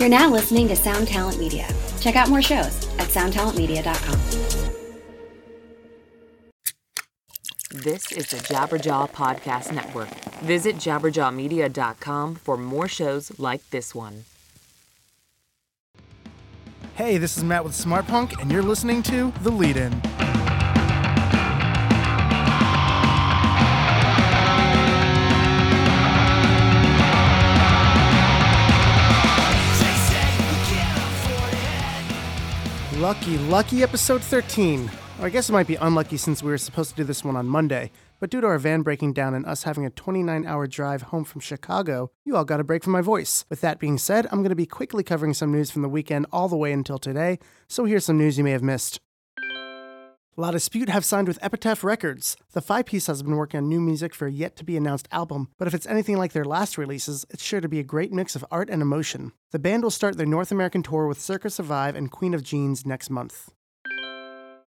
You're now listening to Sound Talent Media. Check out more shows at soundtalentmedia.com. This is the Jabberjaw Podcast Network. Visit jabberjawmedia.com for more shows like this one. Hey, this is Matt with Smart Punk, and you're listening to The Lead In. Lucky, lucky episode 13. Or I guess it might be unlucky since we were supposed to do this one on Monday, but due to our van breaking down and us having a 29 hour drive home from Chicago, you all got a break from my voice. With that being said, I'm going to be quickly covering some news from the weekend all the way until today, so here's some news you may have missed. La Dispute have signed with Epitaph Records. The five piece has been working on new music for a yet to be announced album, but if it's anything like their last releases, it's sure to be a great mix of art and emotion. The band will start their North American tour with Circa Survive and Queen of Jeans next month.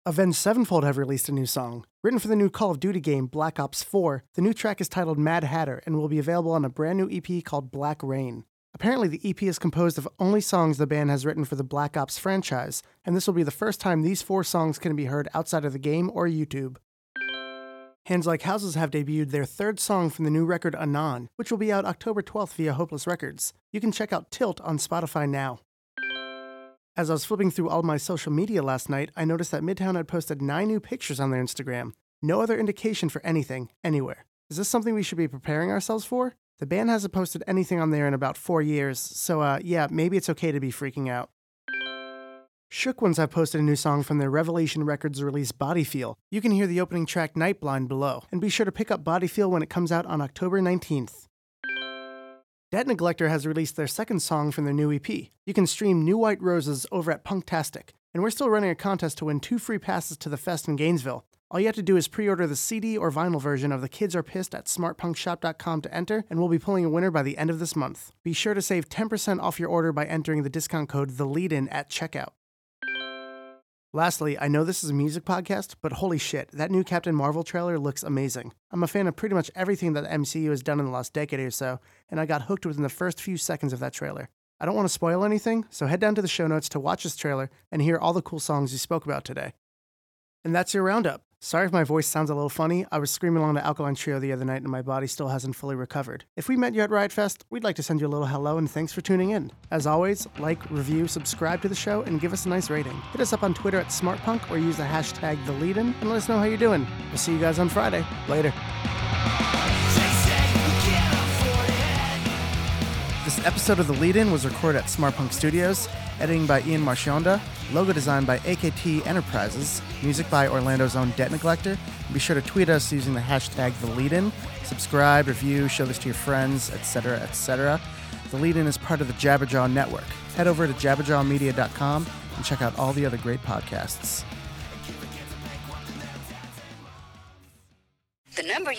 Avenged Sevenfold have released a new song. Written for the new Call of Duty game Black Ops 4, the new track is titled Mad Hatter and will be available on a brand new EP called Black Reign. Apparently, the EP is composed of only songs the band has written for the Black Ops franchise, and this will be the first time these four songs can be heard outside of the game or YouTube. Hands Like Houses have debuted their third song from the new record Anon, which will be out October 12th via Hopeless Records. You can check out Tilt on Spotify now. As I was flipping through all my social media last night, I noticed that Midtown had posted nine new pictures on their Instagram. No other indication for anything, anywhere. Is this something we should be preparing ourselves for? The band hasn't posted anything on there in about four years, so uh, yeah, maybe it's okay to be freaking out. Shook Ones have posted a new song from their Revelation Records release Body Feel. You can hear the opening track Night Blind below, and be sure to pick up Body Feel when it comes out on October 19th. Debt Neglector has released their second song from their new EP. You can stream New White Roses over at Punktastic, and we're still running a contest to win two free passes to the fest in Gainesville. All you have to do is pre order the CD or vinyl version of The Kids Are Pissed at smartpunkshop.com to enter, and we'll be pulling a winner by the end of this month. Be sure to save 10% off your order by entering the discount code The Lead In at checkout. Lastly, I know this is a music podcast, but holy shit, that new Captain Marvel trailer looks amazing. I'm a fan of pretty much everything that the MCU has done in the last decade or so, and I got hooked within the first few seconds of that trailer. I don't want to spoil anything, so head down to the show notes to watch this trailer and hear all the cool songs you spoke about today. And that's your roundup. Sorry if my voice sounds a little funny. I was screaming along to Alkaline Trio the other night and my body still hasn't fully recovered. If we met you at Riot Fest, we'd like to send you a little hello and thanks for tuning in. As always, like, review, subscribe to the show, and give us a nice rating. Hit us up on Twitter at SmartPunk or use the hashtag TheLeadin and let us know how you're doing. We'll see you guys on Friday. Later. This episode of The Lead In was recorded at Smart Punk Studios, editing by Ian Marchionda, logo designed by AKT Enterprises, music by Orlando's own Debt Neglector. Be sure to tweet us using the hashtag The Lead In, subscribe, review, show this to your friends, etc., etc. The Lead In is part of the Jabberjaw Network. Head over to jabberjawmedia.com and check out all the other great podcasts.